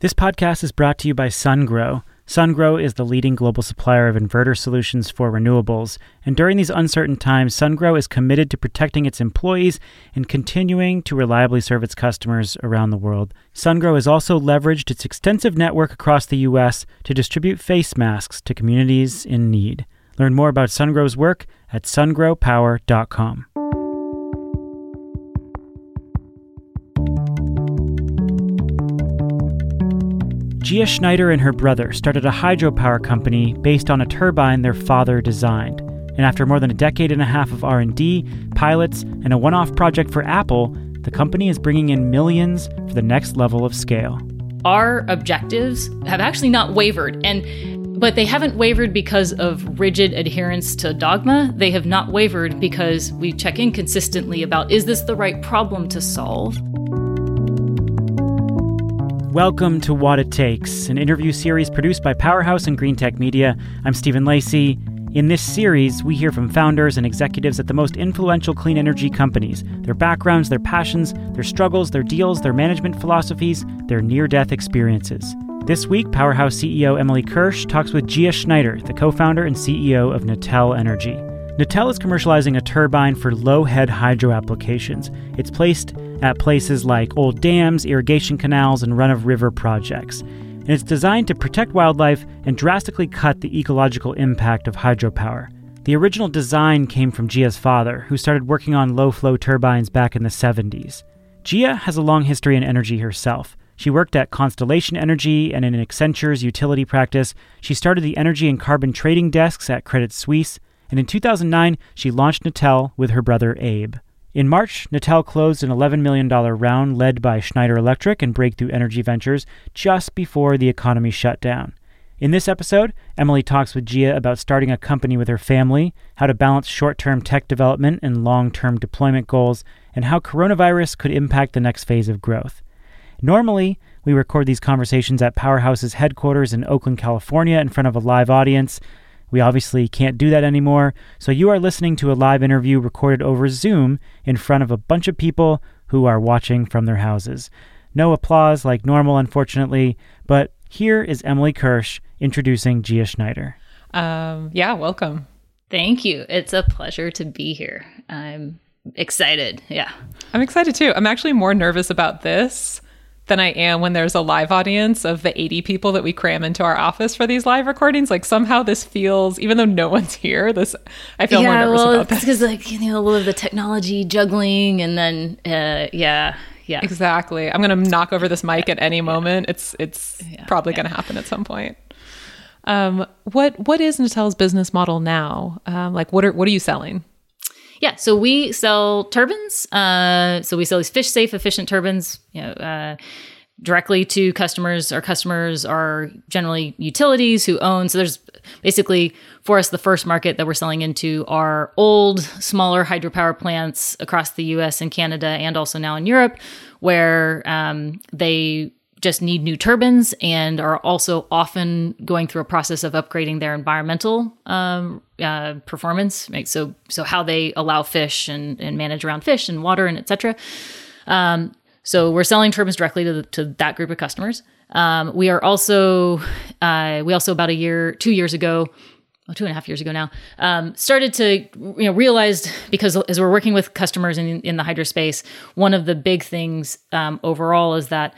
This podcast is brought to you by SunGrow. SunGrow is the leading global supplier of inverter solutions for renewables, and during these uncertain times, SunGrow is committed to protecting its employees and continuing to reliably serve its customers around the world. SunGrow has also leveraged its extensive network across the U.S. to distribute face masks to communities in need. Learn more about SunGrow's work at sungrowpower.com. Gia Schneider and her brother started a hydropower company based on a turbine their father designed. And after more than a decade and a half of R&D, pilots, and a one-off project for Apple, the company is bringing in millions for the next level of scale. Our objectives have actually not wavered and but they haven't wavered because of rigid adherence to dogma. They have not wavered because we check in consistently about is this the right problem to solve? Welcome to Watt It Takes, an interview series produced by Powerhouse and Greentech Media. I'm Stephen Lacey. In this series, we hear from founders and executives at the most influential clean energy companies, their backgrounds, their passions, their struggles, their deals, their management philosophies, their near death experiences. This week, Powerhouse CEO Emily Kirsch talks with Gia Schneider, the co founder and CEO of Natel Energy. Natel is commercializing a turbine for low head hydro applications. It's placed at places like old dams, irrigation canals, and run of river projects. And it's designed to protect wildlife and drastically cut the ecological impact of hydropower. The original design came from Gia's father, who started working on low flow turbines back in the 70s. Gia has a long history in energy herself. She worked at Constellation Energy and in Accenture's utility practice. She started the energy and carbon trading desks at Credit Suisse. And in 2009, she launched Natel with her brother Abe. In March, Natel closed an $11 million round led by Schneider Electric and Breakthrough Energy Ventures just before the economy shut down. In this episode, Emily talks with Gia about starting a company with her family, how to balance short term tech development and long term deployment goals, and how coronavirus could impact the next phase of growth. Normally, we record these conversations at Powerhouse's headquarters in Oakland, California, in front of a live audience. We obviously can't do that anymore, so you are listening to a live interview recorded over Zoom in front of a bunch of people who are watching from their houses. No applause like normal, unfortunately, but here is Emily Kirsch introducing Gia Schneider. Um, yeah, welcome. Thank you. It's a pleasure to be here. I'm excited. Yeah. I'm excited too. I'm actually more nervous about this than I am when there's a live audience of the 80 people that we cram into our office for these live recordings. Like somehow this feels, even though no one's here, this I feel yeah, more nervous well, about this because like you know a little of the technology juggling, and then uh, yeah, yeah, exactly. I'm gonna knock over this mic at any moment. It's it's yeah, probably yeah. gonna happen at some point. Um, what what is Natel's business model now? Um, like what are what are you selling? Yeah, so we sell turbines. Uh, so we sell these fish safe, efficient turbines. You know, uh, directly to customers. Our customers are generally utilities who own. So there's basically for us the first market that we're selling into are old, smaller hydropower plants across the U.S. and Canada, and also now in Europe, where um, they just need new turbines and are also often going through a process of upgrading their environmental um, uh, performance. Right? So, so how they allow fish and, and manage around fish and water and etc. Um, so we're selling turbines directly to, the, to that group of customers. Um, we are also uh, we also about a year, two years ago, well, two and a half years ago now, um, started to you know realized because as we're working with customers in in the hydro space, one of the big things um, overall is that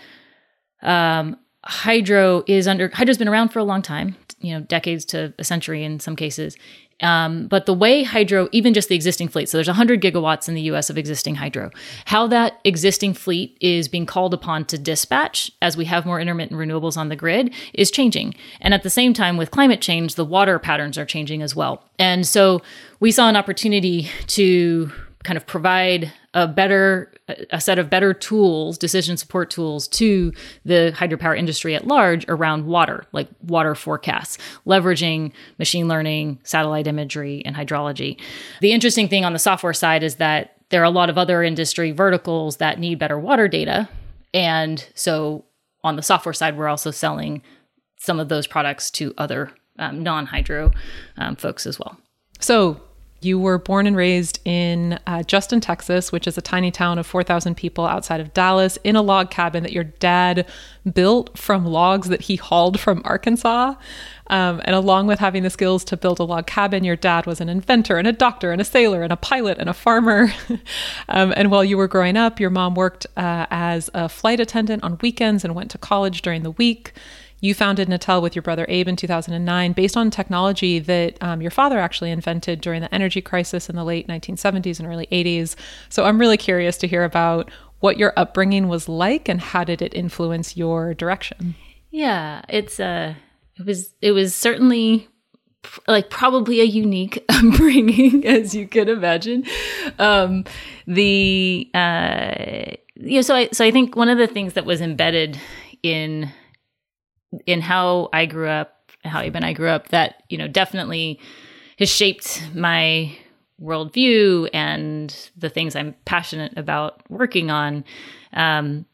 um, hydro is under hydro's been around for a long time, you know, decades to a century in some cases. Um, but the way hydro, even just the existing fleet, so there's 100 gigawatts in the US of existing hydro, how that existing fleet is being called upon to dispatch as we have more intermittent renewables on the grid is changing. And at the same time, with climate change, the water patterns are changing as well. And so we saw an opportunity to kind of provide a better a set of better tools decision support tools to the hydropower industry at large around water like water forecasts leveraging machine learning satellite imagery and hydrology. The interesting thing on the software side is that there are a lot of other industry verticals that need better water data. And so on the software side we're also selling some of those products to other um, non-hydro um, folks as well. So You were born and raised in uh, Justin, Texas, which is a tiny town of 4,000 people outside of Dallas, in a log cabin that your dad built from logs that he hauled from Arkansas. Um, and along with having the skills to build a log cabin, your dad was an inventor and a doctor and a sailor and a pilot and a farmer. um, and while you were growing up, your mom worked uh, as a flight attendant on weekends and went to college during the week. You founded Natel with your brother Abe in 2009 based on technology that um, your father actually invented during the energy crisis in the late 1970s and early 80s. So I'm really curious to hear about what your upbringing was like and how did it influence your direction. Yeah, it's uh it was it was certainly like probably a unique upbringing as you could imagine. Um the uh you know so I so I think one of the things that was embedded in in how I grew up, how even I grew up, that you know definitely has shaped my worldview and the things I'm passionate about working on. Um,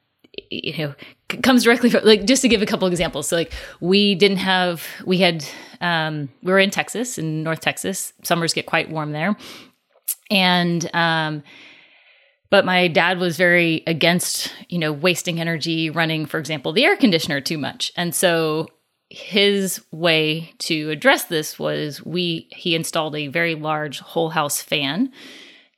you know, c- comes directly from like just to give a couple examples. So like we didn't have we had um, we were in Texas in North Texas. Summers get quite warm there, and um, but my dad was very against you know wasting energy running for example the air conditioner too much. And so his way to address this was we he installed a very large whole house fan.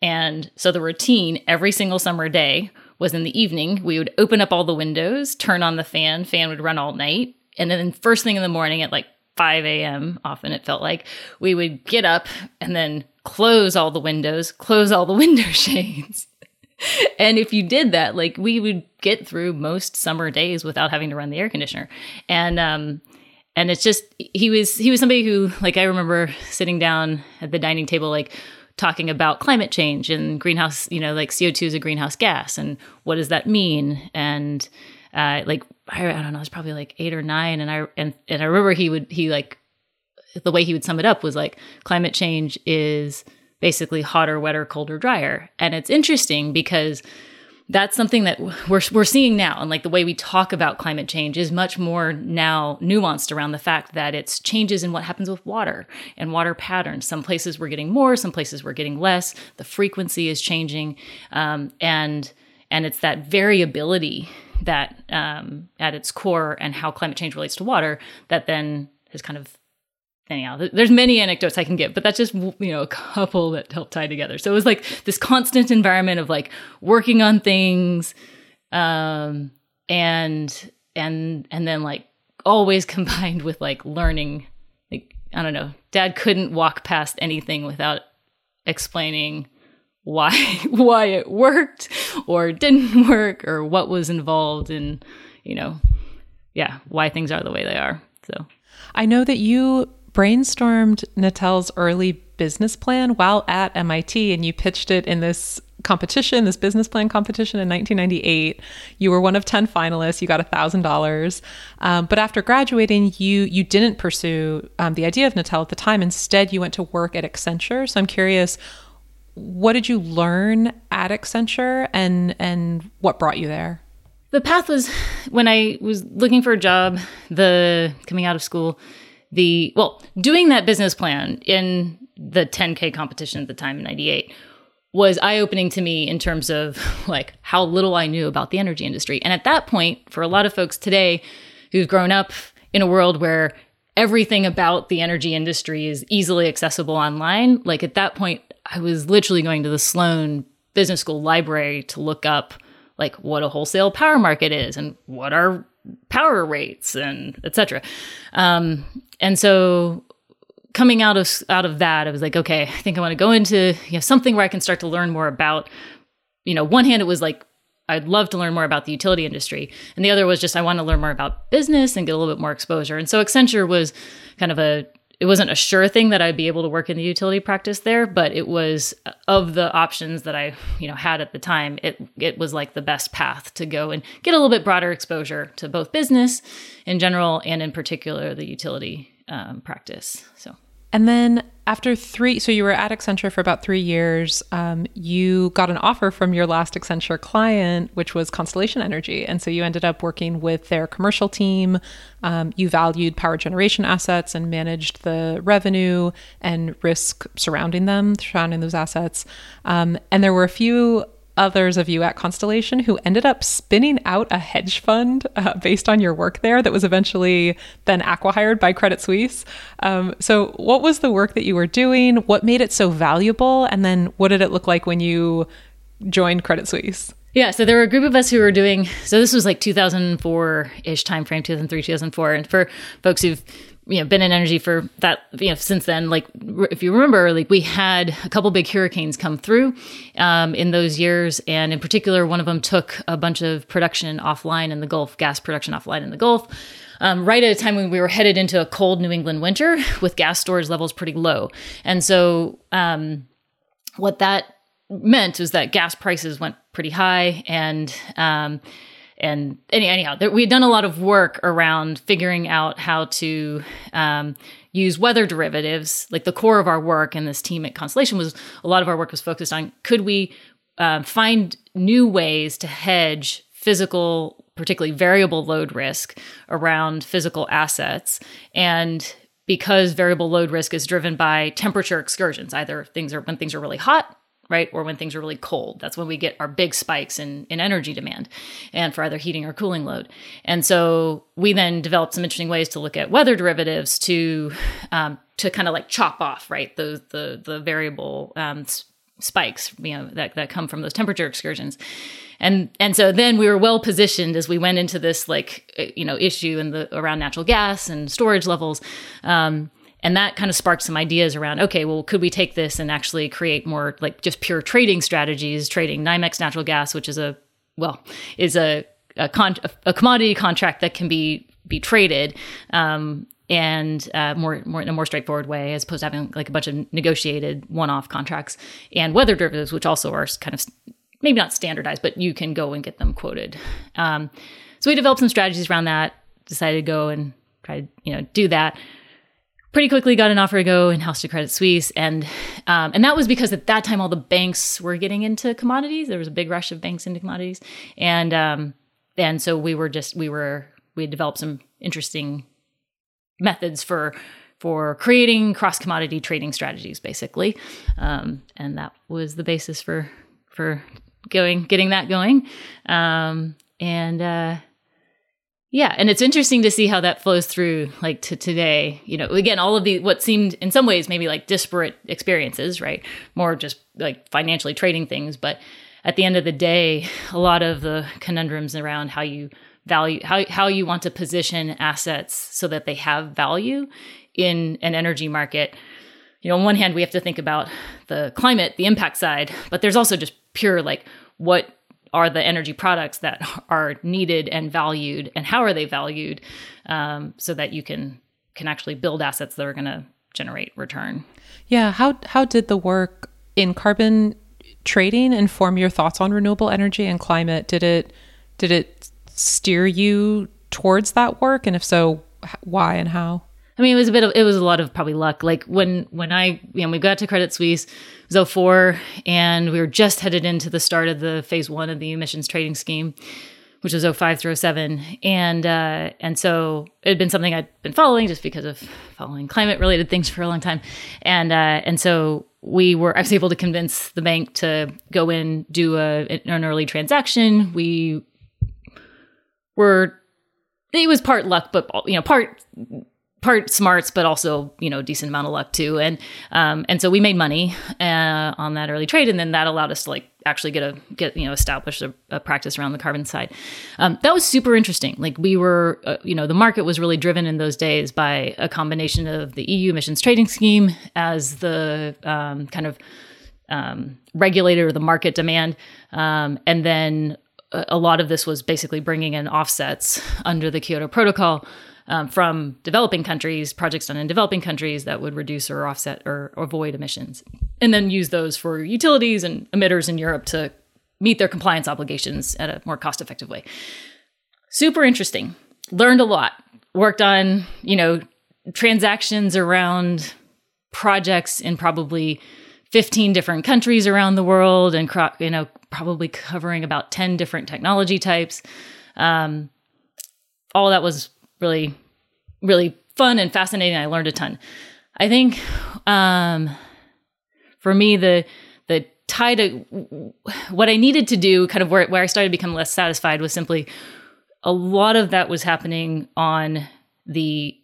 And so the routine every single summer day was in the evening we would open up all the windows turn on the fan fan would run all night. And then first thing in the morning at like 5 a.m often it felt like we would get up and then close all the windows close all the window shades and if you did that, like we would get through most summer days without having to run the air conditioner. And um and it's just he was he was somebody who like I remember sitting down at the dining table like talking about climate change and greenhouse, you know, like CO2 is a greenhouse gas and what does that mean? And uh like I, I don't know, I was probably like 8 or 9 and I and and I remember he would he like the way he would sum it up was like climate change is basically hotter, wetter, colder, drier. And it's interesting because that's something that we're, we're seeing now. And like the way we talk about climate change is much more now nuanced around the fact that it's changes in what happens with water and water patterns. Some places we're getting more, some places we're getting less. The frequency is changing. Um, and, and it's that variability that um, at its core and how climate change relates to water that then has kind of anyhow there's many anecdotes i can give but that's just you know a couple that help tie together. So it was like this constant environment of like working on things um and and and then like always combined with like learning like i don't know dad couldn't walk past anything without explaining why why it worked or didn't work or what was involved in you know yeah why things are the way they are. So I know that you brainstormed Natel's early business plan while at MIT and you pitched it in this competition, this business plan competition in 1998. You were one of 10 finalists. You got $1,000. Um, but after graduating, you you didn't pursue um, the idea of Natel at the time. Instead, you went to work at Accenture. So I'm curious, what did you learn at Accenture and, and what brought you there? The path was when I was looking for a job, the coming out of school, the well doing that business plan in the 10k competition at the time in 98 was eye-opening to me in terms of like how little i knew about the energy industry and at that point for a lot of folks today who've grown up in a world where everything about the energy industry is easily accessible online like at that point i was literally going to the sloan business school library to look up like what a wholesale power market is and what are power rates and etc. Um, and so coming out of out of that, I was like, okay, I think I want to go into you know something where I can start to learn more about. You know, one hand it was like I'd love to learn more about the utility industry, and the other was just I want to learn more about business and get a little bit more exposure. And so Accenture was kind of a it wasn't a sure thing that I'd be able to work in the utility practice there, but it was of the options that I, you know, had at the time, it it was like the best path to go and get a little bit broader exposure to both business in general and in particular the utility um, practice. So, and then after three, so you were at Accenture for about three years. Um, you got an offer from your last Accenture client, which was Constellation Energy, and so you ended up working with their commercial team. Um, you valued power generation assets and managed the revenue and risk surrounding them, surrounding those assets. Um, and there were a few others of you at Constellation who ended up spinning out a hedge fund uh, based on your work there that was eventually then acquired by Credit Suisse. Um, so, what was the work that you were doing? What made it so valuable? And then, what did it look like when you joined Credit Suisse? Yeah, so there were a group of us who were doing. So this was like 2004 ish timeframe, 2003, 2004, and for folks who've you know been in energy for that you know since then. Like if you remember like we had a couple big hurricanes come through um, in those years. And in particular one of them took a bunch of production offline in the gulf gas production offline in the gulf um, right at a time when we were headed into a cold new england winter with gas storage levels pretty low. And so um, what that meant was that gas prices went pretty high. And and anyhow, there, we had done a lot of work around figuring out how to um, use weather derivatives. Like the core of our work and this team at Constellation was a lot of our work was focused on could we uh, find new ways to hedge physical, particularly variable load risk around physical assets and because variable load risk is driven by temperature excursions either things are when things are really hot right? Or when things are really cold. That's when we get our big spikes in, in energy demand and for either heating or cooling load. And so we then developed some interesting ways to look at weather derivatives to um, to kind of like chop off, right? The the the variable um, spikes, you know, that, that come from those temperature excursions. And and so then we were well positioned as we went into this like you know issue in the around natural gas and storage levels. Um, and that kind of sparked some ideas around okay well could we take this and actually create more like just pure trading strategies trading NYMEX natural gas which is a well is a a, con- a commodity contract that can be be traded um, and uh, more, more in a more straightforward way, as opposed to having like a bunch of negotiated one-off contracts and weather derivatives, which also are kind of maybe not standardized, but you can go and get them quoted. Um, so we developed some strategies around that. Decided to go and try to you know do that pretty quickly got an offer to go in house to Credit Suisse, and um, and that was because at that time all the banks were getting into commodities. There was a big rush of banks into commodities, and um, and so we were just we were we had developed some interesting methods for for creating cross commodity trading strategies, basically, um, and that was the basis for for going getting that going, um, and. Uh, yeah, and it's interesting to see how that flows through like to today. You know, again, all of the what seemed in some ways maybe like disparate experiences, right? More just like financially trading things, but at the end of the day, a lot of the conundrums around how you value how how you want to position assets so that they have value in an energy market. You know, on one hand, we have to think about the climate, the impact side, but there's also just pure like what are the energy products that are needed and valued and how are they valued um, so that you can can actually build assets that are going to generate return. Yeah how how did the work in carbon trading inform your thoughts on renewable energy and climate? Did it did it steer you towards that work? And if so why and how I mean, it was a bit of, it was a lot of probably luck. Like when, when I, you know, we got to Credit Suisse, it was 04, and we were just headed into the start of the phase one of the emissions trading scheme, which was 05 through 07. And, uh, and so it had been something I'd been following just because of following climate related things for a long time. And, uh, and so we were, I was able to convince the bank to go in, do a, an early transaction. We were, it was part luck, but, you know, part, part smarts, but also you know decent amount of luck too. And um, and so we made money uh, on that early trade, and then that allowed us to like actually get a get you know establish a, a practice around the carbon side. Um, that was super interesting. Like we were, uh, you know, the market was really driven in those days by a combination of the EU emissions trading scheme as the um, kind of um, regulator of the market demand, um, and then a lot of this was basically bringing in offsets under the Kyoto Protocol um, from developing countries, projects done in developing countries that would reduce or offset or, avoid emissions, and then use those for utilities and emitters in Europe to meet their compliance obligations at a more cost effective way. Super interesting. Learned a lot. Worked on, you know, transactions around projects in probably 15 different countries around the world and you know probably covering about 10 different technology types um, all that was really really fun and fascinating. I learned a ton. I think um, for me the the tie to what i needed to do kind of where, where i started to become less satisfied was simply a lot of that was happening on the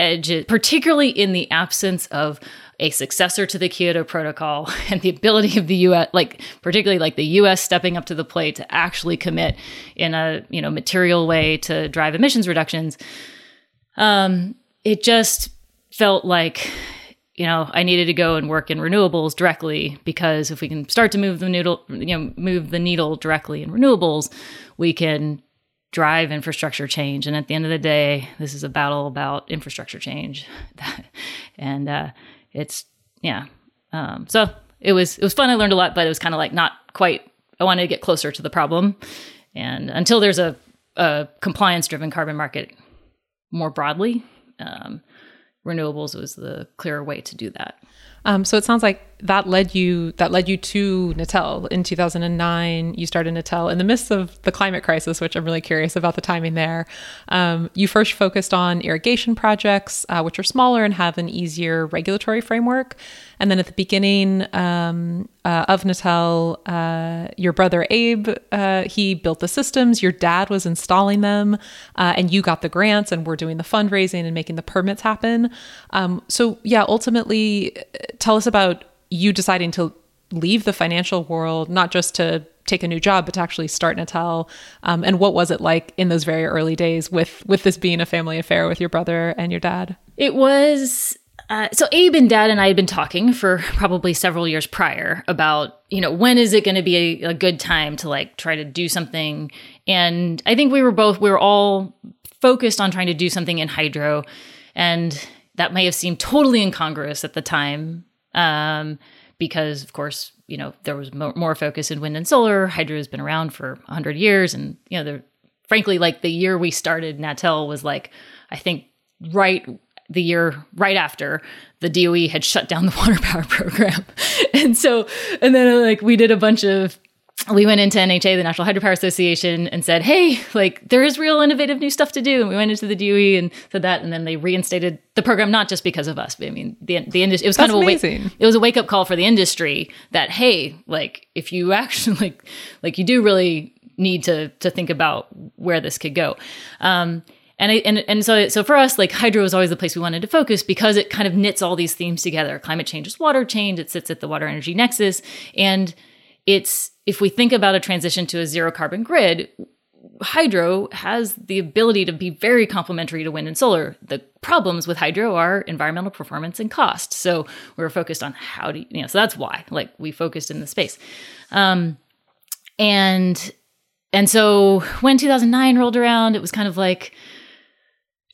edge particularly in the absence of a successor to the Kyoto Protocol and the ability of the US like particularly like the US stepping up to the plate to actually commit in a, you know, material way to drive emissions reductions. Um it just felt like you know, I needed to go and work in renewables directly because if we can start to move the needle, you know, move the needle directly in renewables, we can drive infrastructure change. And at the end of the day, this is a battle about infrastructure change. and uh, it's yeah. Um, so it was it was fun. I learned a lot, but it was kind of like not quite. I wanted to get closer to the problem, and until there's a, a compliance driven carbon market more broadly, um, renewables was the clearer way to do that. Um, so it sounds like that led you that led you to Natel in 2009. You started Natel in the midst of the climate crisis, which I'm really curious about the timing there. Um, you first focused on irrigation projects, uh, which are smaller and have an easier regulatory framework. And then at the beginning um, uh, of Natel, uh, your brother Abe uh, he built the systems. Your dad was installing them, uh, and you got the grants and were doing the fundraising and making the permits happen. Um, so yeah, ultimately, tell us about you deciding to leave the financial world, not just to take a new job, but to actually start Natel. Um, and what was it like in those very early days with with this being a family affair with your brother and your dad? It was. Uh, so Abe and Dad and I had been talking for probably several years prior about you know when is it going to be a, a good time to like try to do something, and I think we were both we were all focused on trying to do something in hydro, and that may have seemed totally incongruous at the time um, because of course you know there was mo- more focus in wind and solar. Hydro has been around for hundred years, and you know, frankly, like the year we started Natel was like I think right the year right after the DOE had shut down the water power program. and so, and then like we did a bunch of we went into NHA, the National Hydropower Association, and said, "Hey, like there is real innovative new stuff to do." And we went into the DOE and said that, and then they reinstated the program, not just because of us, but I mean, the the industry. It was kind That's of a amazing. wake, it was a wake up call for the industry that hey, like if you actually like like you do really need to to think about where this could go. Um, and I, and and so so for us, like hydro was always the place we wanted to focus because it kind of knits all these themes together. Climate change is water change. It sits at the water energy nexus, and it's if we think about a transition to a zero carbon grid, hydro has the ability to be very complementary to wind and solar. The problems with hydro are environmental performance and cost. So we are focused on how to, you know, so that's why, like, we focused in the space. Um, and and so when 2009 rolled around, it was kind of like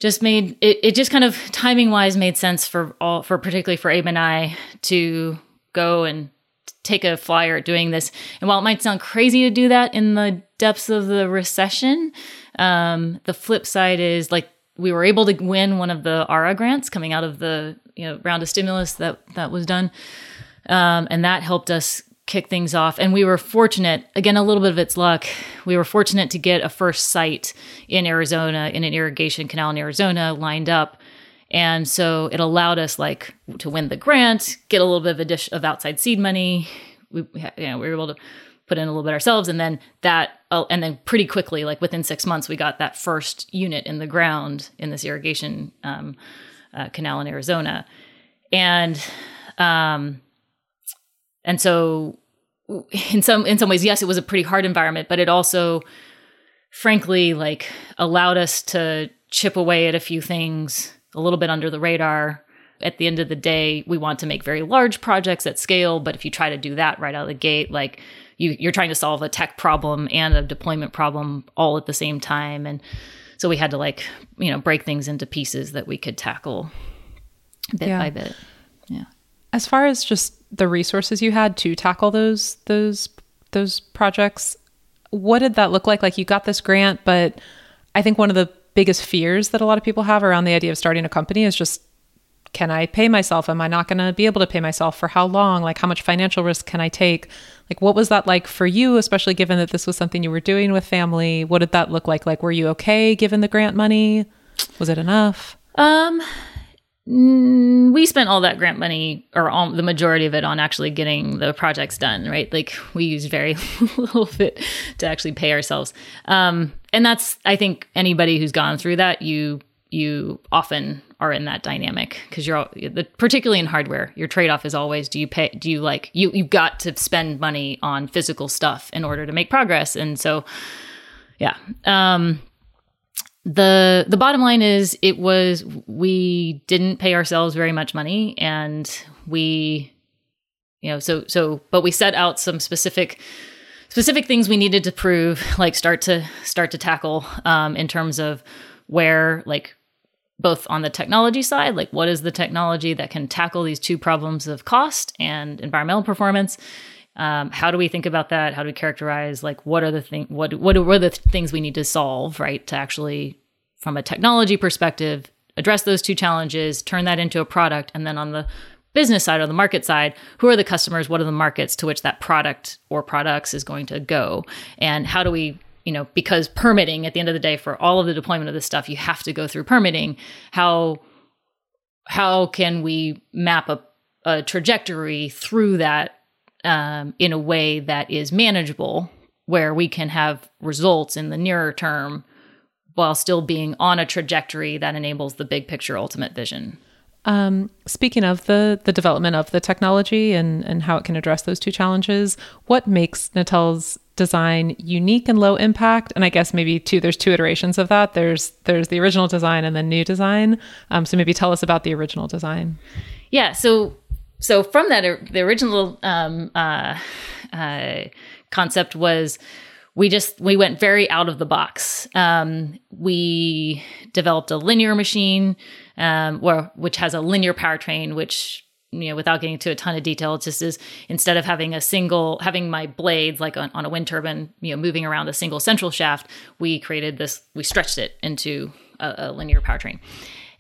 just made it, it just kind of timing wise made sense for all for particularly for Abe and I to go and take a flyer at doing this. And while it might sound crazy to do that in the depths of the recession, um, the flip side is like we were able to win one of the ARRA grants coming out of the you know round of stimulus that that was done, um, and that helped us kick things off. And we were fortunate, again, a little bit of its luck. We were fortunate to get a first site in Arizona in an irrigation canal in Arizona lined up and so it allowed us like to win the grant, get a little bit of a dish of outside seed money. We, you know, we were able to put in a little bit ourselves, and then that, uh, and then pretty quickly, like within six months, we got that first unit in the ground in this irrigation um, uh, canal in Arizona, and um, and so in some in some ways, yes, it was a pretty hard environment, but it also, frankly, like allowed us to chip away at a few things a little bit under the radar. At the end of the day, we want to make very large projects at scale, but if you try to do that right out of the gate, like you, you're trying to solve a tech problem and a deployment problem all at the same time. And so we had to like, you know, break things into pieces that we could tackle bit yeah. by bit. Yeah. As far as just the resources you had to tackle those those those projects, what did that look like? Like you got this grant, but I think one of the biggest fears that a lot of people have around the idea of starting a company is just can I pay myself? Am I not going to be able to pay myself for how long? Like, how much financial risk can I take? Like, what was that like for you, especially given that this was something you were doing with family? What did that look like? Like, were you okay given the grant money? Was it enough? Um, we spent all that grant money, or all, the majority of it, on actually getting the projects done. Right, like we used very little of it to actually pay ourselves. Um, and that's, I think, anybody who's gone through that, you you often are in that dynamic because you're particularly in hardware your trade-off is always do you pay do you like you you've got to spend money on physical stuff in order to make progress and so yeah um the the bottom line is it was we didn't pay ourselves very much money and we you know so so but we set out some specific specific things we needed to prove like start to start to tackle um, in terms of where like both on the technology side like what is the technology that can tackle these two problems of cost and environmental performance um, how do we think about that how do we characterize like what are the thing what what are the things we need to solve right to actually from a technology perspective address those two challenges turn that into a product and then on the business side or the market side who are the customers what are the markets to which that product or products is going to go and how do we you know, because permitting at the end of the day for all of the deployment of this stuff, you have to go through permitting. How how can we map a, a trajectory through that um, in a way that is manageable, where we can have results in the nearer term while still being on a trajectory that enables the big picture ultimate vision. Um, speaking of the the development of the technology and and how it can address those two challenges, what makes Natel's design unique and low impact? And i guess maybe two there's two iterations of that. There's there's the original design and the new design. Um, so maybe tell us about the original design. Yeah so so from that the original um, uh, uh, concept was we just we went very out of the box um, we developed a linear machine um, where, which has a linear powertrain which you know, without getting into a ton of detail, it just is instead of having a single, having my blades like on, on, a wind turbine, you know, moving around a single central shaft, we created this, we stretched it into a, a linear powertrain.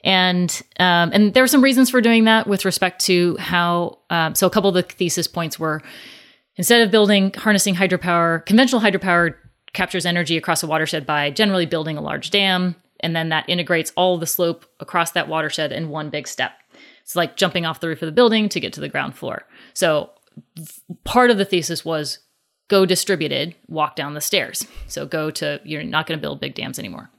And um, and there were some reasons for doing that with respect to how. Um, so a couple of the thesis points were instead of building harnessing hydropower, conventional hydropower captures energy across a watershed by generally building a large dam, and then that integrates all the slope across that watershed in one big step. It's like jumping off the roof of the building to get to the ground floor. So part of the thesis was go distributed, walk down the stairs. So go to, you're not going to build big dams anymore.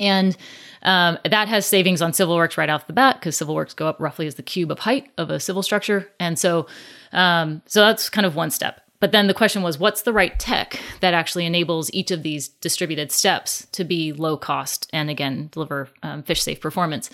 And um, that has savings on civil works right off the bat because civil works go up roughly as the cube of height of a civil structure. And so, um, so that's kind of one step. But then the question was, what's the right tech that actually enables each of these distributed steps to be low cost and again deliver um, fish safe performance?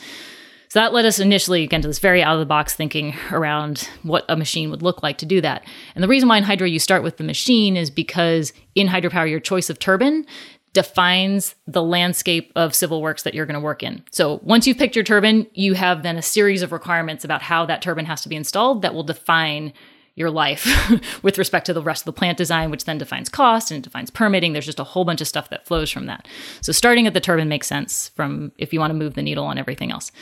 So that led us initially, again, to this very out of the box thinking around what a machine would look like to do that. And the reason why in hydro you start with the machine is because in hydropower, your choice of turbine defines the landscape of civil works that you're going to work in. So once you've picked your turbine, you have then a series of requirements about how that turbine has to be installed that will define your life with respect to the rest of the plant design, which then defines cost and it defines permitting. There's just a whole bunch of stuff that flows from that. So starting at the turbine makes sense from if you want to move the needle on everything else.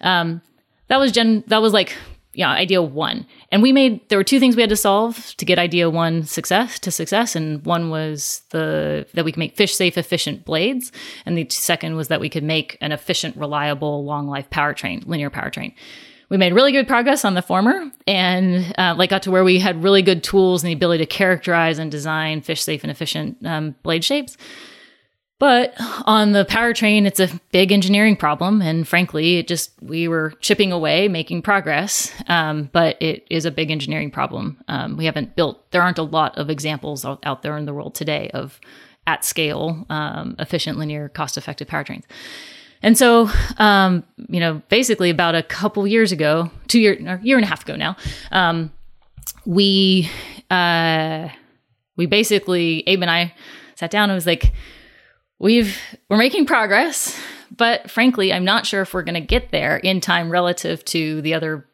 Um, that was gen. That was like yeah, idea one. And we made there were two things we had to solve to get idea one success to success, and one was the that we could make fish safe, efficient blades, and the second was that we could make an efficient, reliable, long life powertrain, linear powertrain. We made really good progress on the former, and uh, like got to where we had really good tools and the ability to characterize and design fish safe and efficient um, blade shapes. But on the powertrain, it's a big engineering problem. And frankly, it just, we were chipping away, making progress. Um, but it is a big engineering problem. Um, we haven't built, there aren't a lot of examples out, there in the world today of at scale, um, efficient, linear, cost effective powertrains. And so, um, you know, basically about a couple years ago, two year, or year and a half ago now, um, we, uh, we basically, Abe and I sat down and was like, we've we're making progress, but frankly, I'm not sure if we're going to get there in time relative to the other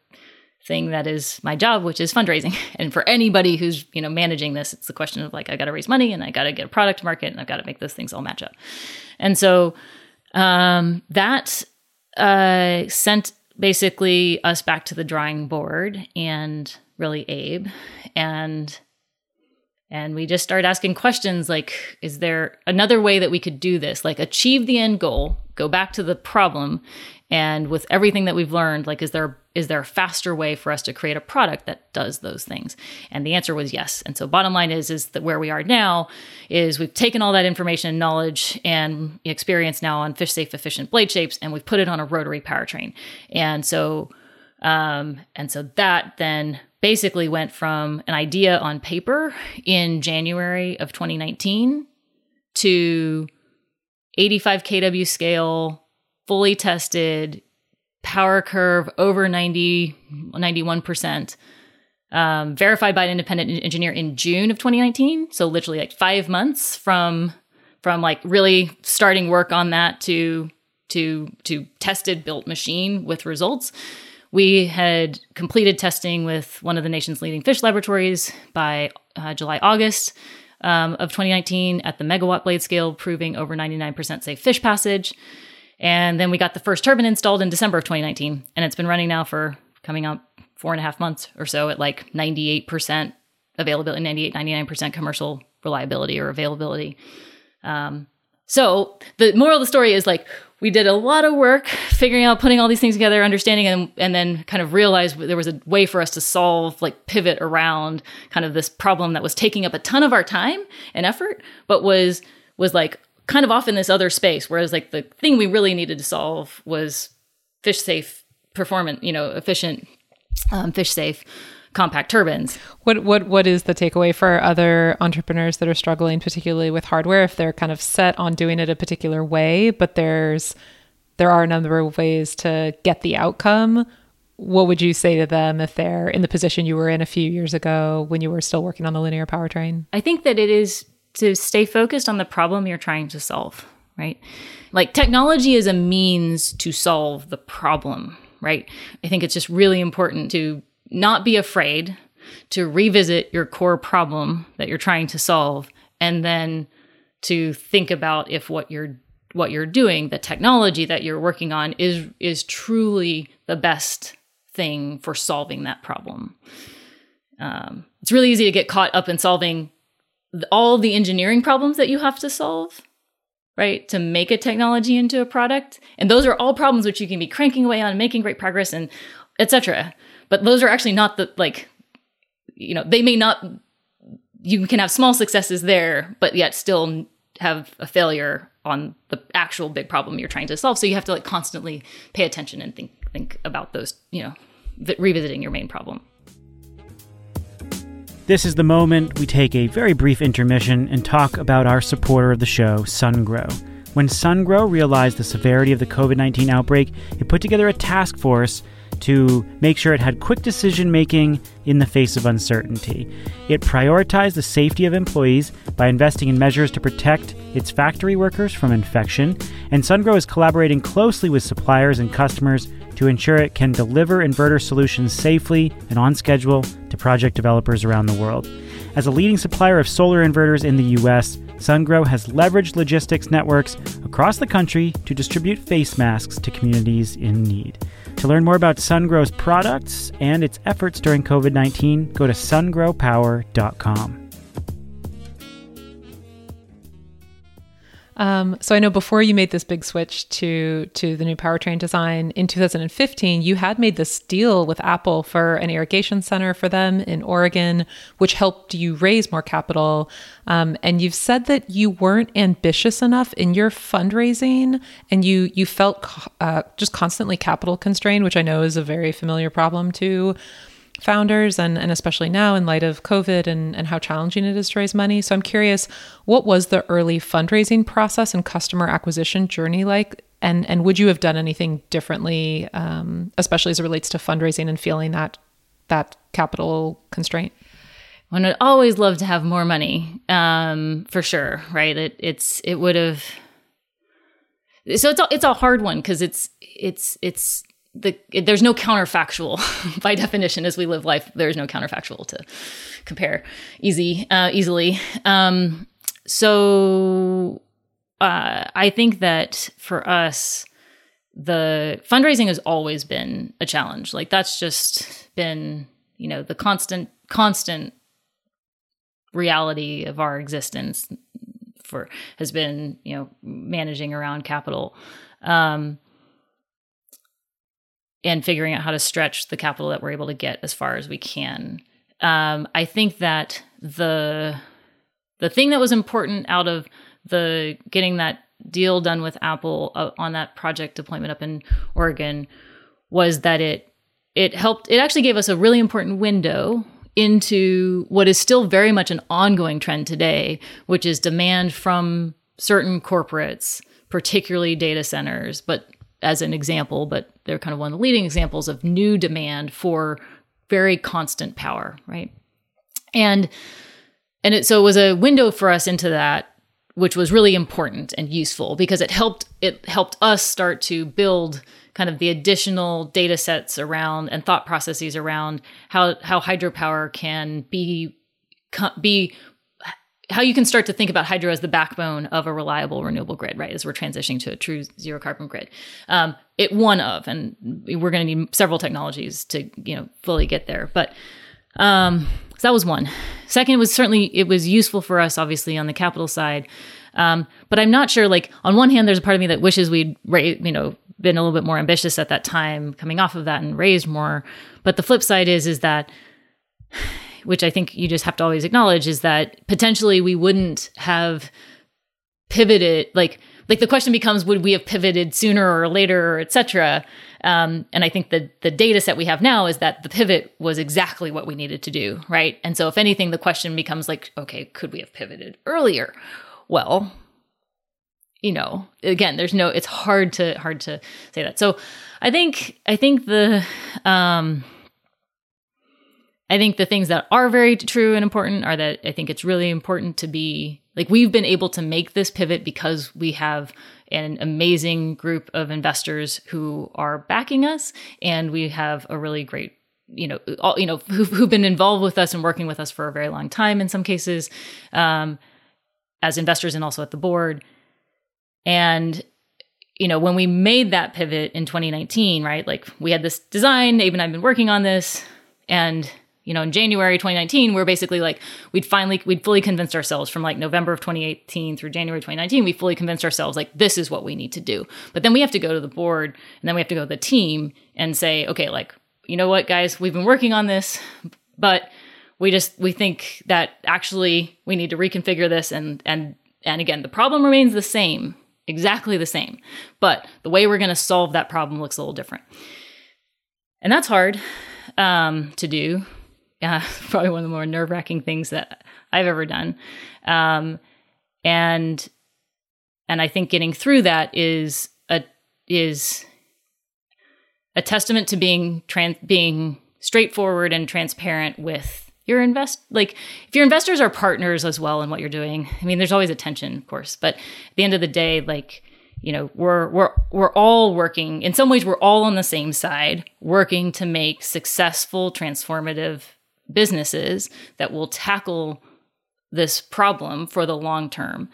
thing that is my job, which is fundraising. And for anybody who's you know managing this, it's the question of like I got to raise money and I got to get a product market and I've got to make those things all match up. And so um, that uh, sent basically us back to the drawing board and really Abe and and we just started asking questions like is there another way that we could do this? Like achieve the end goal go back to the problem and with everything that we've learned like is there is there a faster way for us to create a product that does those things? And the answer was yes. And so bottom line is is that where we are now is we've taken all that information and knowledge and experience now on fish safe efficient blade shapes and we've put it on a rotary powertrain. And so um and so that then basically went from an idea on paper in January of 2019 to 85 kW scale, fully tested, power curve over 90, 91%, um, verified by an independent engineer in June of 2019. So literally like five months from from like really starting work on that to to to tested built machine with results. We had completed testing with one of the nation's leading fish laboratories by uh, July, August um, of 2019 at the megawatt blade scale, proving over 99% safe fish passage. And then we got the first turbine installed in December of 2019. And it's been running now for coming up four and a half months or so at like 98% availability, 98, 99% commercial reliability or availability. Um, so the moral of the story is like we did a lot of work figuring out putting all these things together understanding and, and then kind of realized there was a way for us to solve like pivot around kind of this problem that was taking up a ton of our time and effort but was was like kind of off in this other space whereas like the thing we really needed to solve was fish safe performant you know efficient um, fish safe compact turbines. What what what is the takeaway for other entrepreneurs that are struggling, particularly with hardware, if they're kind of set on doing it a particular way, but there's there are a number of ways to get the outcome. What would you say to them if they're in the position you were in a few years ago when you were still working on the linear powertrain? I think that it is to stay focused on the problem you're trying to solve, right? Like technology is a means to solve the problem, right? I think it's just really important to not be afraid to revisit your core problem that you're trying to solve and then to think about if what you're what you're doing the technology that you're working on is is truly the best thing for solving that problem. Um, it's really easy to get caught up in solving all the engineering problems that you have to solve right to make a technology into a product. And those are all problems which you can be cranking away on making great progress and etc but those are actually not the like you know they may not you can have small successes there but yet still have a failure on the actual big problem you're trying to solve so you have to like constantly pay attention and think think about those you know revisiting your main problem this is the moment we take a very brief intermission and talk about our supporter of the show, SunGrow. When SunGrow realized the severity of the COVID 19 outbreak, it put together a task force to make sure it had quick decision making in the face of uncertainty. It prioritized the safety of employees by investing in measures to protect its factory workers from infection, and SunGrow is collaborating closely with suppliers and customers to ensure it can deliver inverter solutions safely and on schedule to project developers around the world. As a leading supplier of solar inverters in the US, SunGrow has leveraged logistics networks across the country to distribute face masks to communities in need. To learn more about SunGrow's products and its efforts during COVID 19, go to sungrowpower.com. Um, so I know before you made this big switch to to the new powertrain design in 2015, you had made this deal with Apple for an irrigation center for them in Oregon, which helped you raise more capital. Um, and you've said that you weren't ambitious enough in your fundraising, and you you felt uh, just constantly capital constrained, which I know is a very familiar problem to founders and, and especially now in light of COVID and, and how challenging it is to raise money. So I'm curious, what was the early fundraising process and customer acquisition journey like? And, and would you have done anything differently, um, especially as it relates to fundraising and feeling that that capital constraint? One would always love to have more money, um, for sure, right? It, it's it would have. So it's a, it's a hard one because it's it's it's the there's no counterfactual by definition as we live life there's no counterfactual to compare easy uh, easily um, so uh, i think that for us the fundraising has always been a challenge. Like that's just been, you know, the constant constant reality of our existence for has been, you know, managing around capital. Um and figuring out how to stretch the capital that we're able to get as far as we can. Um, I think that the the thing that was important out of the getting that deal done with Apple uh, on that project deployment up in Oregon was that it it helped it actually gave us a really important window into what is still very much an ongoing trend today, which is demand from certain corporates, particularly data centers, but as an example, but they're kind of one of the leading examples of new demand for very constant power, right? And and it so it was a window for us into that which was really important and useful because it helped it helped us start to build kind of the additional data sets around and thought processes around how how hydropower can be be how you can start to think about hydro as the backbone of a reliable renewable grid, right? As we're transitioning to a true zero carbon grid. Um, it one of, and we're going to need several technologies to you know fully get there. But um, so that was one. Second was certainly it was useful for us, obviously on the capital side. Um, but I'm not sure. Like on one hand, there's a part of me that wishes we'd you know been a little bit more ambitious at that time, coming off of that and raised more. But the flip side is is that which I think you just have to always acknowledge, is that potentially we wouldn't have pivoted like like the question becomes would we have pivoted sooner or later et cetera? Um, and i think the the data set we have now is that the pivot was exactly what we needed to do right? And so if anything the question becomes like okay could we have pivoted earlier? Well you know again there's no it's hard to hard to say that. So i think i think the um I think the things that are very true and important are that I think it's really important to be like we've been able to make this pivot because we have an amazing group of investors who are backing us and we have a really great you know all, you know who've, who've been involved with us and working with us for a very long time in some cases um, as investors and also at the board. And you know when we made that pivot in 2019 right like we had this design abe and i've been working on this and you know, in January 2019, we're basically like, we'd finally, we'd fully convinced ourselves from like November of 2018 through January 2019, we fully convinced ourselves like, this is what we need to do. But then we have to go to the board and then we have to go to the team and say, okay, like, you know what, guys, we've been working on this, but we just, we think that actually we need to reconfigure this. And, and, and again, the problem remains the same, exactly the same. But the way we're going to solve that problem looks a little different. And that's hard um, to do uh, probably one of the more nerve wracking things that I've ever done. Um, and and I think getting through that is a is a testament to being trans being straightforward and transparent with your invest like if your investors are partners as well in what you're doing i mean there's always a tension of course but at the end of the day like you know we're we're we're all working in some ways we're all on the same side working to make successful transformative businesses that will tackle this problem for the long term.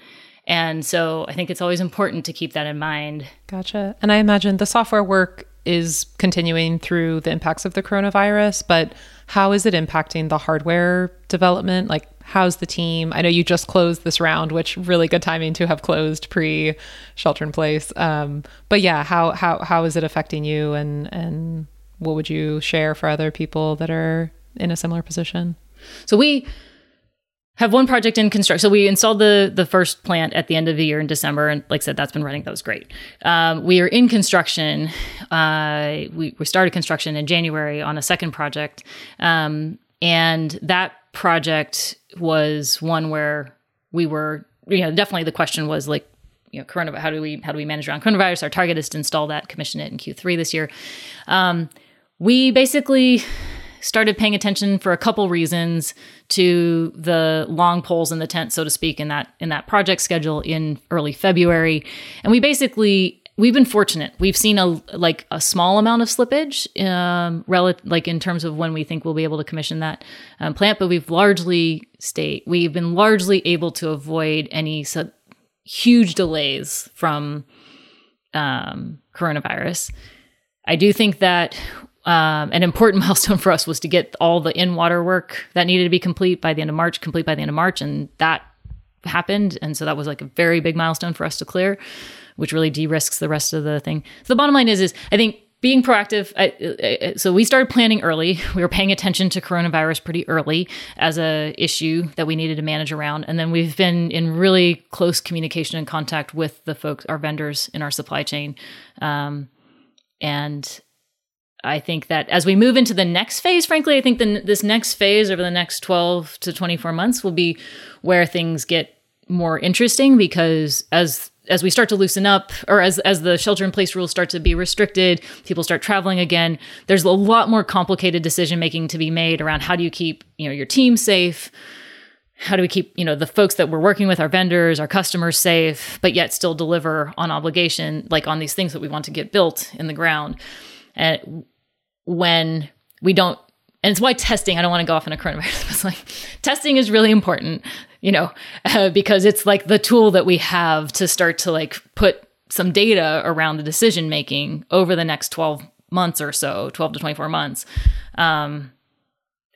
And so I think it's always important to keep that in mind. Gotcha. And I imagine the software work is continuing through the impacts of the coronavirus, but how is it impacting the hardware development? Like, how's the team? I know you just closed this round, which really good timing to have closed pre shelter in place. Um, but yeah, how how how is it affecting you, and and what would you share for other people that are in a similar position? So we have one project in construction. So we installed the the first plant at the end of the year in December, and like I said, that's been running. That was great. Um, we are in construction. Uh, we we started construction in January on a second project, um, and that project was one where we were, you know, definitely the question was like, you know, coronavirus. How do we how do we manage around coronavirus? Our target is to install that, commission it in Q3 this year. Um, we basically started paying attention for a couple reasons to the long poles in the tent, so to speak, in that in that project schedule in early February, and we basically we've been fortunate. We've seen a like a small amount of slippage, um, relative like in terms of when we think we'll be able to commission that um, plant, but we've largely stayed. We've been largely able to avoid any sub- huge delays from um, coronavirus. I do think that um, an important milestone for us was to get all the in water work that needed to be complete by the end of March, complete by the end of March, and that happened. And so that was like a very big milestone for us to clear, which really de-risks the rest of the thing. So the bottom line is, is I think being proactive. I, I, so we started planning early. We were paying attention to coronavirus pretty early as a issue that we needed to manage around, and then we've been in really close communication and contact with the folks, our vendors in our supply chain, um, and I think that as we move into the next phase, frankly, I think the, this next phase over the next 12 to 24 months will be where things get more interesting because as as we start to loosen up or as as the shelter in place rules start to be restricted people start traveling again there's a lot more complicated decision making to be made around how do you keep you know your team safe? How do we keep you know the folks that we're working with our vendors our customers safe but yet still deliver on obligation like on these things that we want to get built in the ground? And when we don't and it's why testing i don't want to go off on a coronavirus but like testing is really important you know uh, because it's like the tool that we have to start to like put some data around the decision making over the next 12 months or so 12 to 24 months. Um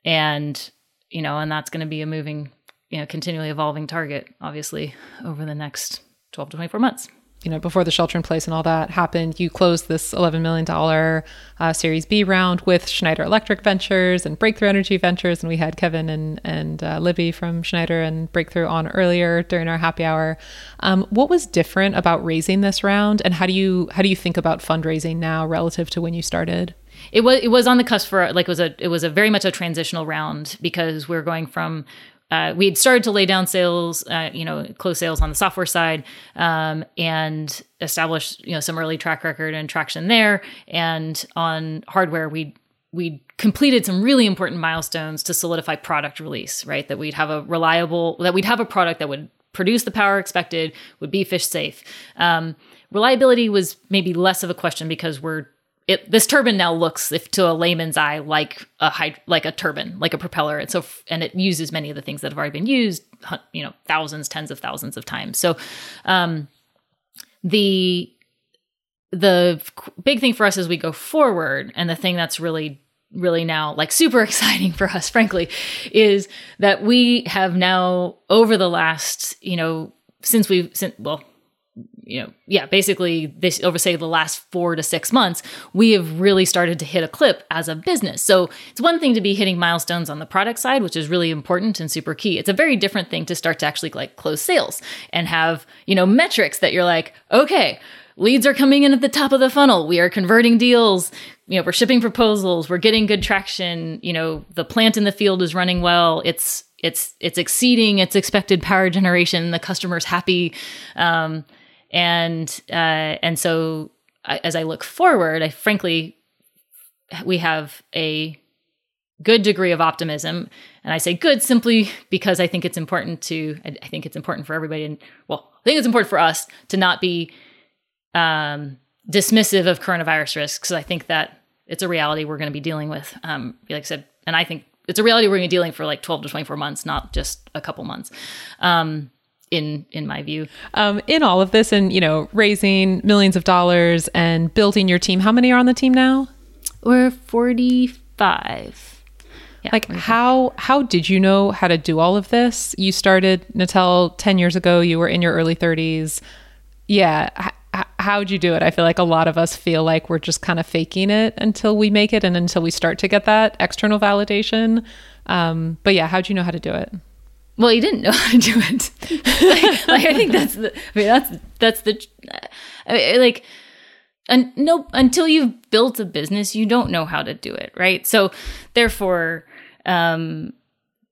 and you know and that's going to be a moving you know continually evolving target obviously over the next 12 to 24 months you know, before the shelter in place and all that happened, you closed this $11 million uh, Series B round with Schneider Electric Ventures and Breakthrough Energy Ventures. And we had Kevin and, and uh, Libby from Schneider and Breakthrough on earlier during our happy hour. Um, what was different about raising this round? And how do you, how do you think about fundraising now relative to when you started? It was it was on the cusp for like it was a it was a very much a transitional round because we're going from uh, we had started to lay down sales, uh, you know, close sales on the software side, um, and establish, you know, some early track record and traction there. And on hardware, we we completed some really important milestones to solidify product release. Right, that we'd have a reliable, that we'd have a product that would produce the power expected, would be fish safe. Um, reliability was maybe less of a question because we're it, this turbine now looks, if to a layman's eye, like a hyd- like a turbine, like a propeller, and so and it uses many of the things that have already been used, you know, thousands, tens of thousands of times. So, um, the the big thing for us as we go forward, and the thing that's really really now like super exciting for us frankly is that we have now over the last you know since we've since well you know, yeah, basically this over say the last four to six months, we have really started to hit a clip as a business. So it's one thing to be hitting milestones on the product side, which is really important and super key. It's a very different thing to start to actually like close sales and have, you know, metrics that you're like, okay, leads are coming in at the top of the funnel. We are converting deals. You know, we're shipping proposals. We're getting good traction. You know, the plant in the field is running well. It's it's it's exceeding its expected power generation. The customer's happy. Um, and uh, and so I, as I look forward, I frankly we have a good degree of optimism, and I say good simply because I think it's important to I, I think it's important for everybody, and well, I think it's important for us to not be um, dismissive of coronavirus risks. I think that it's a reality we're going to be dealing with. Um, like I said, and I think it's a reality we're going to be dealing for like 12 to 24 months, not just a couple months. Um, in in my view. Um, in all of this and you know raising millions of dollars and building your team how many are on the team now? We're 45 yeah, like 45. how how did you know how to do all of this? You started Natel 10 years ago. You were in your early 30s yeah h- how'd you do it? I feel like a lot of us feel like we're just kind of faking it until we make it and until we start to get that external validation. Um, but yeah how'd you know how to do it well, he didn't know how to do it. like, like, I think that's the. I mean, that's that's the. I mean, like, and no, until you've built a business, you don't know how to do it, right? So, therefore, um,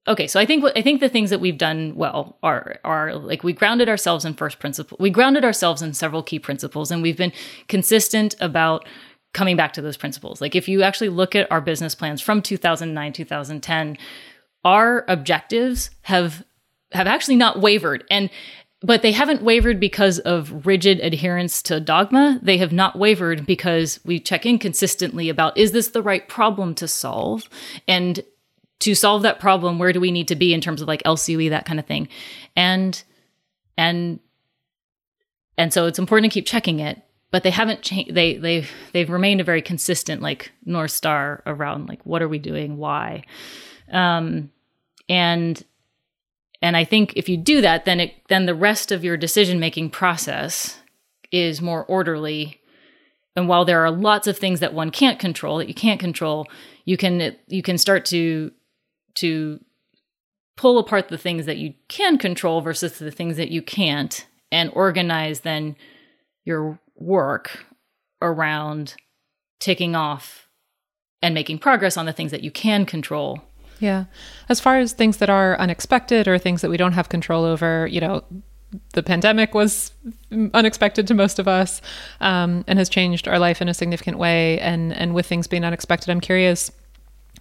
okay. So I think what I think the things that we've done well are are like we grounded ourselves in first principle. We grounded ourselves in several key principles, and we've been consistent about coming back to those principles. Like if you actually look at our business plans from 2009, 2010 our objectives have have actually not wavered and but they haven't wavered because of rigid adherence to dogma. They have not wavered because we check in consistently about is this the right problem to solve? And to solve that problem, where do we need to be in terms of like LCOE, that kind of thing? And and and so it's important to keep checking it. but they haven't changed. They they they've remained a very consistent like north star around like what are we doing, why, um, and and I think if you do that, then it then the rest of your decision making process is more orderly. And while there are lots of things that one can't control that you can't control, you can you can start to to pull apart the things that you can control versus the things that you can't and organize then your work around ticking off and making progress on the things that you can control. Yeah. As far as things that are unexpected or things that we don't have control over, you know, the pandemic was unexpected to most of us um, and has changed our life in a significant way. And and with things being unexpected, I'm curious,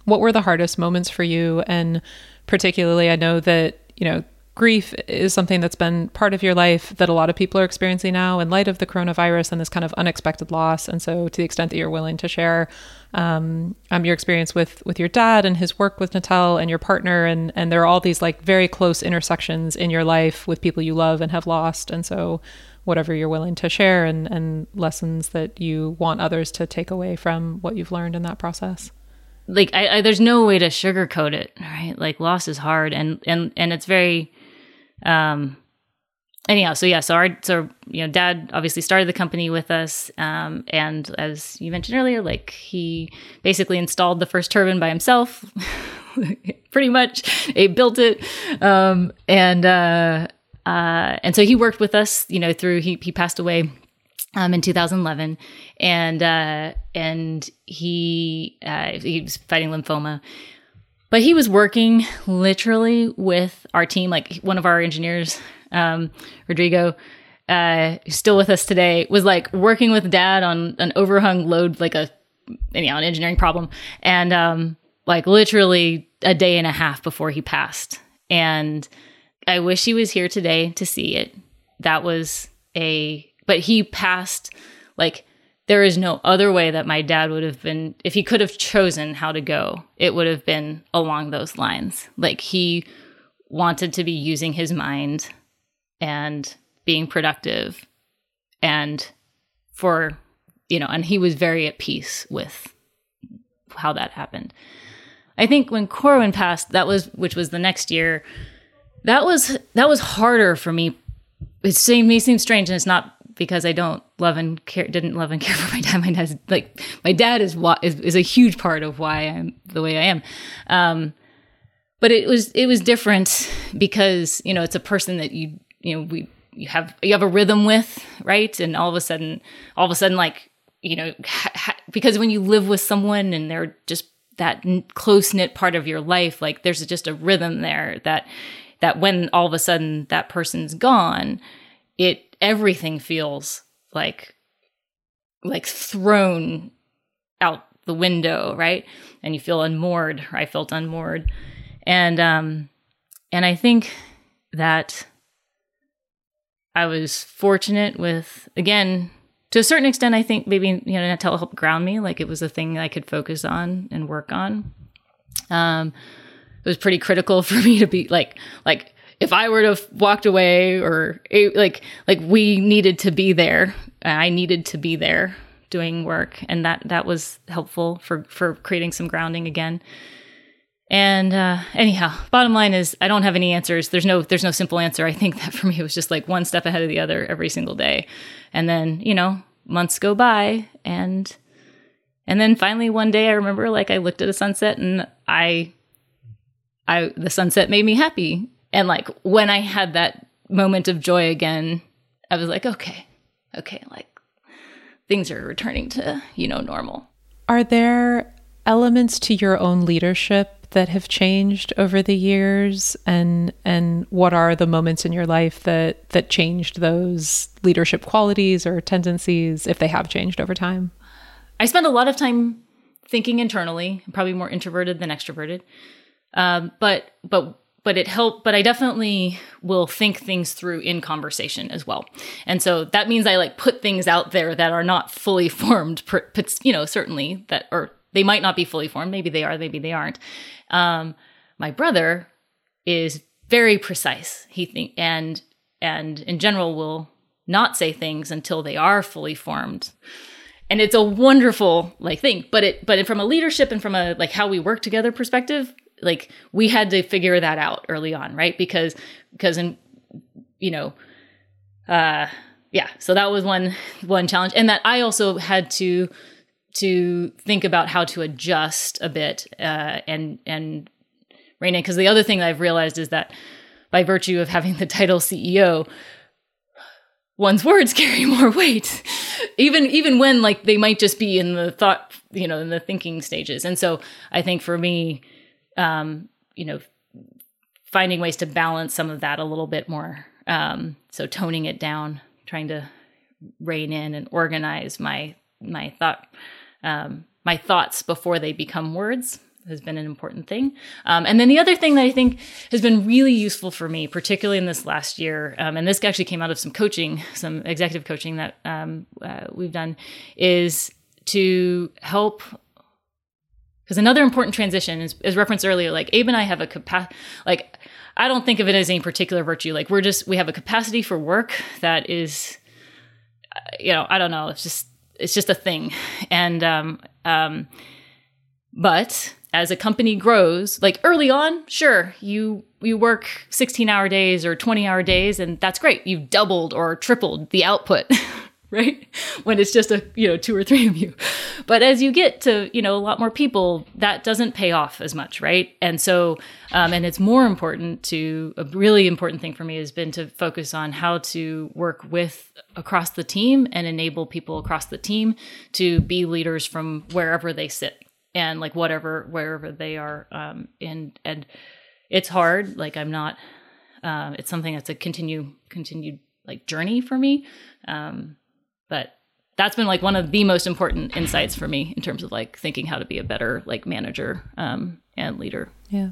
what were the hardest moments for you? And particularly, I know that you know grief is something that's been part of your life that a lot of people are experiencing now in light of the coronavirus and this kind of unexpected loss. And so, to the extent that you're willing to share um, um, your experience with with your dad and his work with Natel and your partner, and and there are all these like very close intersections in your life with people you love and have lost. And so, whatever you're willing to share and and lessons that you want others to take away from what you've learned in that process like I, I, there's no way to sugarcoat it right like loss is hard and and and it's very um, anyhow, so yeah, so our so you know, dad obviously started the company with us, um, and as you mentioned earlier, like he basically installed the first turbine by himself, pretty much. He built it, um, and uh, uh, and so he worked with us, you know, through he he passed away. Um, in 2011, and uh, and he uh, he was fighting lymphoma, but he was working literally with our team, like one of our engineers, um, Rodrigo, uh, still with us today, was like working with dad on an overhung load, like a, anyhow, an engineering problem. And, um, like literally a day and a half before he passed. And I wish he was here today to see it. That was a, but he passed like there is no other way that my dad would have been if he could have chosen how to go it would have been along those lines. Like he wanted to be using his mind and being productive and for you know and he was very at peace with how that happened. I think when corwin passed that was which was the next year that was that was harder for me. It may seem strange and it's not because I don't love and care, didn't love and care for my dad. My dad's like my dad is what is, is a huge part of why I'm the way I am. Um, but it was it was different because you know it's a person that you you know we you have you have a rhythm with right, and all of a sudden all of a sudden like you know ha, ha, because when you live with someone and they're just that close knit part of your life, like there's just a rhythm there that that when all of a sudden that person's gone, it everything feels like like thrown out the window, right? And you feel unmoored. I felt unmoored. And um and I think that I was fortunate with again to a certain extent I think maybe you know Natel helped ground me like it was a thing I could focus on and work on. Um it was pretty critical for me to be like like if I were to have walked away or like like we needed to be there, I needed to be there doing work, and that that was helpful for for creating some grounding again. And uh, anyhow, bottom line is I don't have any answers. There's no there's no simple answer. I think that for me it was just like one step ahead of the other every single day, and then you know months go by and and then finally one day I remember like I looked at a sunset and I I the sunset made me happy and like when I had that moment of joy again, I was like, okay, okay, like things are returning to, you know, normal. Are there elements to your own leadership that have changed over the years and and what are the moments in your life that that changed those leadership qualities or tendencies if they have changed over time? I spend a lot of time thinking internally, I'm probably more introverted than extroverted. Um, but but but it helped but i definitely will think things through in conversation as well. And so that means i like put things out there that are not fully formed you know certainly that or they might not be fully formed. Maybe they are maybe they aren't. Um, my brother is very precise. He think and and in general will not say things until they are fully formed. And it's a wonderful like thing but it but from a leadership and from a like how we work together perspective like we had to figure that out early on right? Because because in you know uh yeah so that was one one challenge. And that i also had to to think about how to adjust a bit uh and and rein in. Because the other thing that i've realized is that by virtue of having the title ceo one's words carry more weight. Even even when like they might just be in the thought you know in the thinking stages. And so i think for me um you know finding ways to balance some of that a little bit more um so toning it down trying to rein in and organize my my thought um my thoughts before they become words has been an important thing. Um, and then the other thing that I think has been really useful for me, particularly in this last year, um, and this actually came out of some coaching, some executive coaching that um, uh, we've done, is to help. Because another important transition is, is referenced earlier, like Abe and I have a capacity, like I don't think of it as a particular virtue. Like we're just we have a capacity for work that is, you know, I don't know. It's just it's just a thing, and um, um, but as a company grows, like early on, sure, you you work 16 hour days or 20 hour days and that's great. You've doubled or tripled the output, right? When it's just a, you know, two or three of you. But as you get to, you know, a lot more people, that doesn't pay off as much, right? And so um, and it's more important to a really important thing for me has been to focus on how to work with across the team and enable people across the team to be leaders from wherever they sit and like whatever wherever they are um and and it's hard like i'm not um it's something that's a continue continued like journey for me um but that's been like one of the most important insights for me in terms of like thinking how to be a better like manager um and leader yeah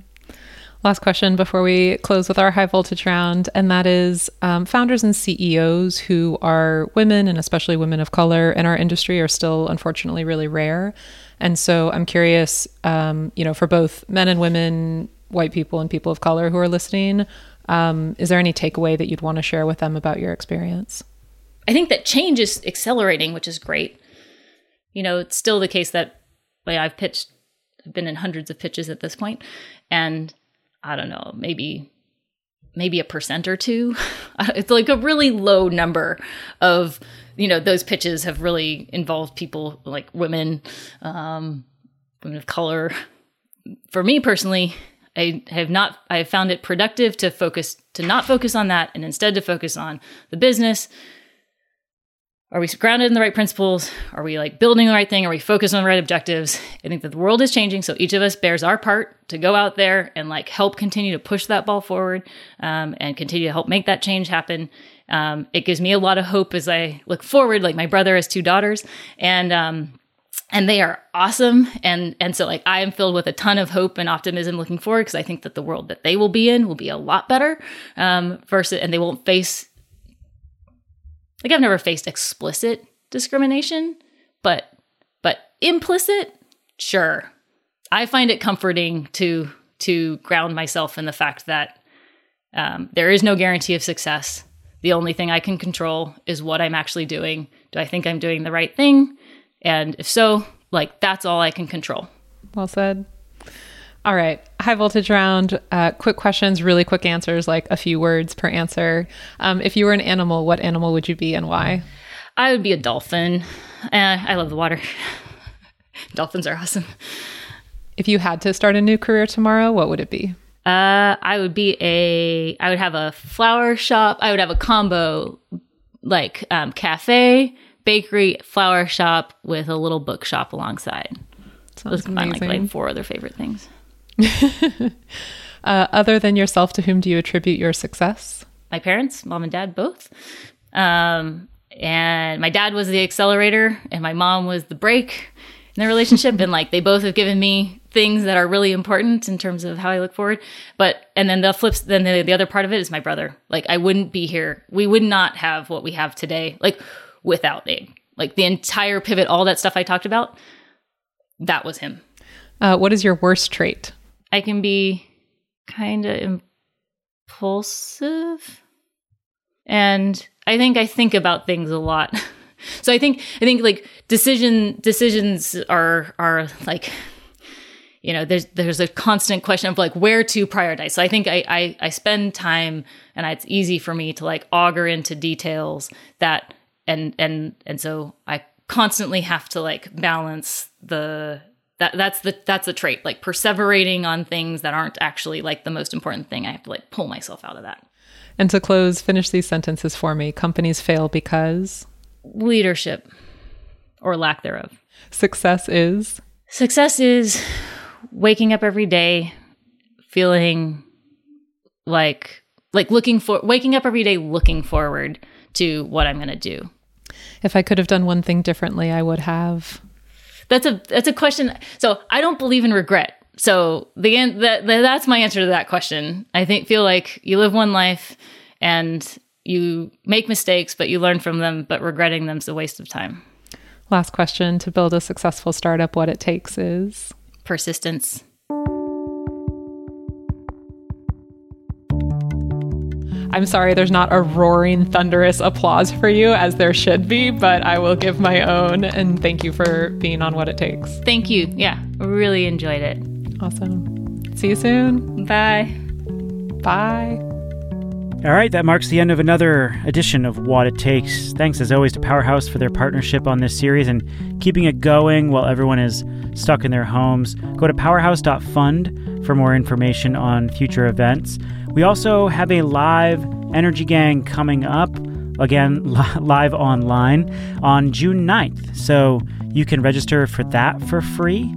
Last question before we close with our high voltage round, and that is um, founders and CEOs who are women and especially women of color in our industry are still unfortunately really rare. And so I'm curious, um, you know, for both men and women, white people and people of color who are listening, um, is there any takeaway that you'd want to share with them about your experience? I think that change is accelerating, which is great. You know, it's still the case that like, I've pitched, I've been in hundreds of pitches at this point, and I don't know, maybe maybe a percent or two. it's like a really low number of you know those pitches have really involved people like women um women of color for me personally i have not i have found it productive to focus to not focus on that and instead to focus on the business are we grounded in the right principles are we like building the right thing are we focused on the right objectives i think that the world is changing so each of us bears our part to go out there and like help continue to push that ball forward um, and continue to help make that change happen um, it gives me a lot of hope as I look forward. Like my brother has two daughters, and um, and they are awesome. And and so like I am filled with a ton of hope and optimism looking forward because I think that the world that they will be in will be a lot better. Um, versus, and they won't face like I've never faced explicit discrimination, but but implicit, sure. I find it comforting to to ground myself in the fact that um, there is no guarantee of success the only thing I can control is what I'm actually doing. Do I think I'm doing the right thing? And if so, like that's all I can control. Well said. All right, high voltage round. Uh, quick questions, really quick answers, like a few words per answer. Um, if you were an animal, what animal would you be and why? I would be a dolphin. Uh, I love the water. Dolphins are awesome. If you had to start a new career tomorrow, what would it be? Uh, I would be a. I would have a flower shop. I would have a combo, like um, cafe, bakery, flower shop with a little bookshop alongside. Sounds Those like like four other favorite things. uh, other than yourself, to whom do you attribute your success? My parents, mom and dad, both. Um, and my dad was the accelerator, and my mom was the brake in the relationship. and like they both have given me things that are really important in terms of how I look forward. But and then the flips then the, the other part of it is my brother. Like I wouldn't be here. We would not have what we have today like without Abe. Like the entire pivot, all that stuff I talked about, that was him. Uh, what is your worst trait? I can be kind of impulsive. and I think I think about things a lot. so I think I think like decision decisions are are like you know there's there's a constant question of like where to prioritize so i think i i, I spend time and it's easy for me to like auger into details that and and and so i constantly have to like balance the that that's the that's the trait like perseverating on things that aren't actually like the most important thing. I have to like pull myself out of that. And to close finish these sentences for me. Companies fail because? Leadership or lack thereof. Success is? Success is waking up every day feeling like like looking for waking up every day looking forward to what I'm going to do. If I could have done one thing differently, I would have. That's a that's a question. So I don't believe in regret. So the end that that's my answer to that question. I think feel like you live one life and you make mistakes, but you learn from them. But regretting them is a waste of time. Last question: To build a successful startup, what it takes is persistence. I'm sorry, there's not a roaring, thunderous applause for you as there should be, but I will give my own. And thank you for being on Watt It Takes. Thank you. Yeah, really enjoyed it. Awesome. See you soon. Bye. Bye. All right, that marks the end of another edition of Watt It Takes. Thanks as always to Powerhouse for their partnership on this series and keeping it going while everyone is stuck in their homes. Go to powerhouse.fund for more information on future events. We also have a live Energy Gang coming up, again, live online on June 9th. So you can register for that for free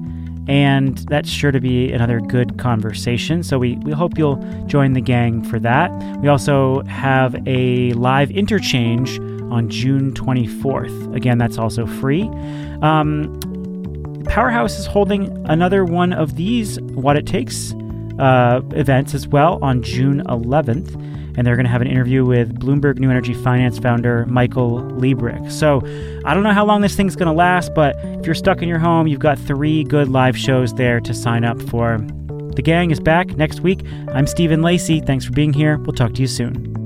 and that's sure to be another good conversation. So we, we hope you'll join the gang for that. We also have a live interchange on June 24th. Again, that's also free. Um, Powerhouse is holding another one of these Watt It Takes uh, events as well on June 11th and they're going to have an interview with Bloomberg New Energy Finance founder Michael Liebreich. So I don't know how long this thing's going to last, but if you're stuck in your home, you've got three good live shows there to sign up for. The gang is back next week. I'm Stephen Lacey. Thanks for being here. We'll talk to you soon.